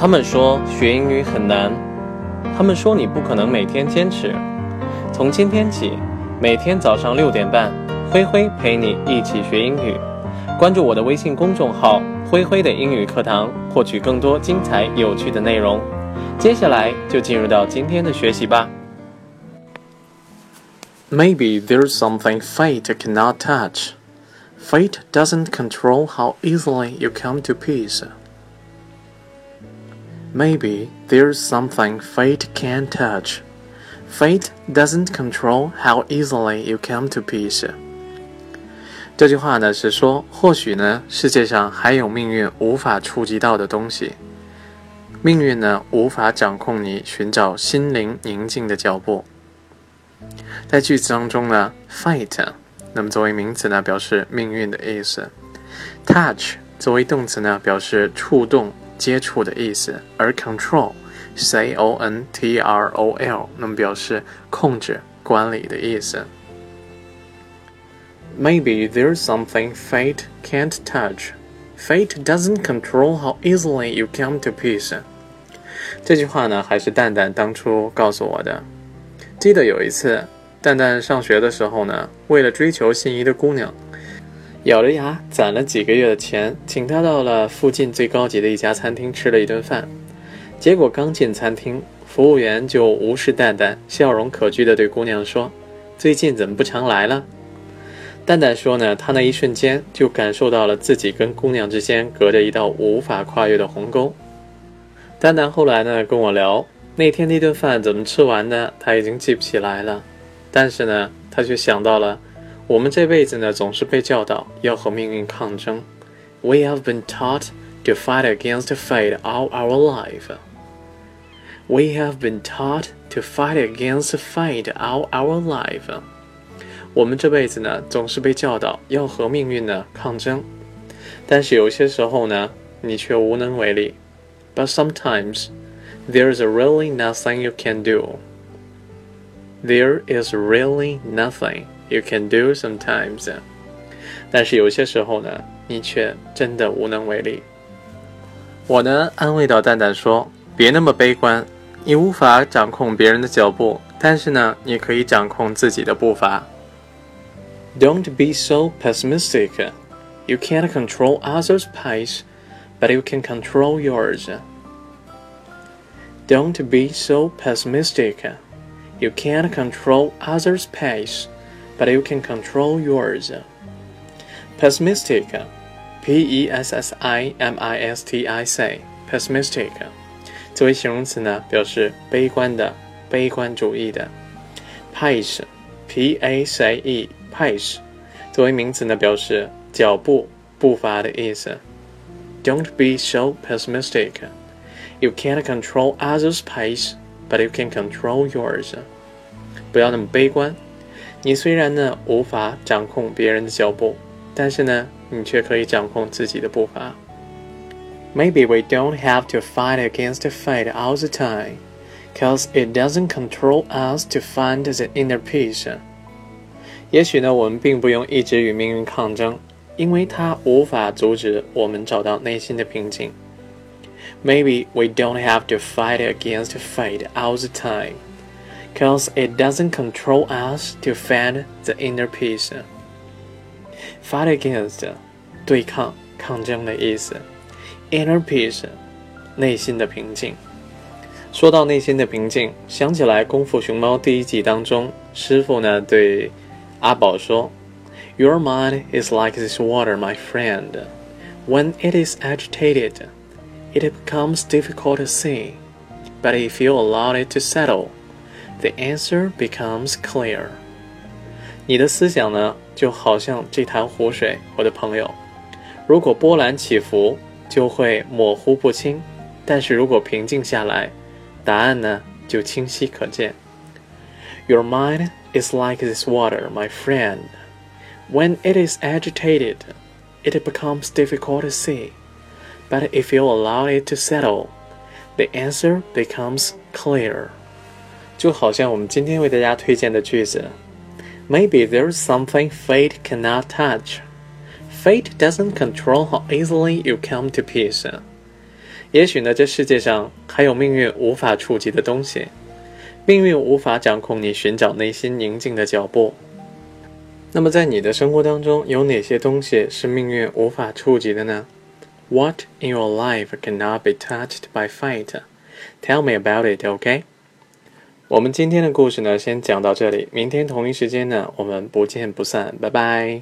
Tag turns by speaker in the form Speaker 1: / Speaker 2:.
Speaker 1: 他们说学英语很难，他们说你不可能每天坚持。从今天起，每天早上六点半，灰灰陪你一起学英语。关注我的微信公众号“灰灰的英语课堂”，获取更多精彩有趣的内容。接下来就进入到今天的学习吧。Maybe there's something fate cannot touch. Fate doesn't control how easily you come to peace. Maybe there's something fate can't touch. Fate doesn't control how easily you come to peace. 这句话呢是说，或许呢世界上还有命运无法触及到的东西，命运呢无法掌控你寻找心灵宁静的脚步。在句子当中呢，fate 那么作为名词呢表示命运的意思，touch 作为动词呢表示触动。接触的意思，而 control，c o n t r o l，那么表示控制、管理的意思。Maybe there's something fate can't touch. Fate doesn't control how easily you come to peace. 这句话呢，还是蛋蛋当初告诉我的。记得有一次，蛋蛋上学的时候呢，为了追求心仪的姑娘。咬着牙攒了几个月的钱，请他到了附近最高级的一家餐厅吃了一顿饭。结果刚进餐厅，服务员就无视蛋蛋，笑容可掬地对姑娘说：“最近怎么不常来了？”蛋蛋说呢，他那一瞬间就感受到了自己跟姑娘之间隔着一道无法跨越的鸿沟。蛋蛋后来呢跟我聊，那天那顿饭怎么吃完的，他已经记不起来了，但是呢，他却想到了。我们这辈子呢，总是被教导要和命运抗争。We have been taught to fight against fate all our life. We have been taught to fight against fate all our life. 我们这辈子呢，总是被教导要和命运呢抗争，但是有些时候呢，你却无能为力。But sometimes there is really nothing you can do. There is really nothing You can do sometimes，但是有些时候呢，你却真的无能为力。我呢，安慰到蛋蛋说：“别那么悲观，你无法掌控别人的脚步，但是呢，你可以掌控自己的步伐。” Don't be so pessimistic. You can't control others' pace, but you can control yours. Don't be so pessimistic. You can't control others' pace but you can control yours. Pessimistic, P-E-S-S-I-M-I-S-T-I-C, pessimistic，作为形容词呢，表示悲观的、悲观主义的。pace, P-A-C-E, pace，作为名词呢，表示脚步、步伐的意思。Don't be so pessimistic. You can't control others' pace, but you can control yours. 不要那么悲观。 你虽然呢无法掌控别人的脚步，但是呢，你却可以掌控自己的步伐。Maybe we don't have to fight against fate all the time, cause it doesn't control us to find the inner peace. 也许呢，我们并不用一直与命运抗争，因为它无法阻止我们找到内心的平静。Maybe we don't have to fight against fate all the time cause it doesn't control us to find the inner peace. Fight against 对抗、抗争的意思，inner peace 内心的平静。说到内心的平静，想起来《功夫熊猫》第一季当中，师傅呢对阿宝说：“Your mind is like this water, my friend. When it is agitated, it becomes difficult to see. But if you allow it to settle, the answer becomes clear。你的思想呢，就好像这潭湖水，我的朋友。如果波澜起伏，就会模糊不清；但是如果平静下来，答案呢，就清晰可见。Your mind is like this water, my friend. When it is agitated, it becomes difficult to see. But if you allow it to settle, the answer becomes clear. 就好像我们今天为大家推荐的句子，Maybe there's something fate cannot touch. Fate doesn't control how easily you come to peace. 也许呢，这世界上还有命运无法触及的东西，命运无法掌控你寻找内心宁静的脚步。那么，在你的生活当中，有哪些东西是命运无法触及的呢？What in your life cannot be touched by fate? Tell me about it, OK? 我们今天的故事呢，先讲到这里。明天同一时间呢，我们不见不散。拜拜。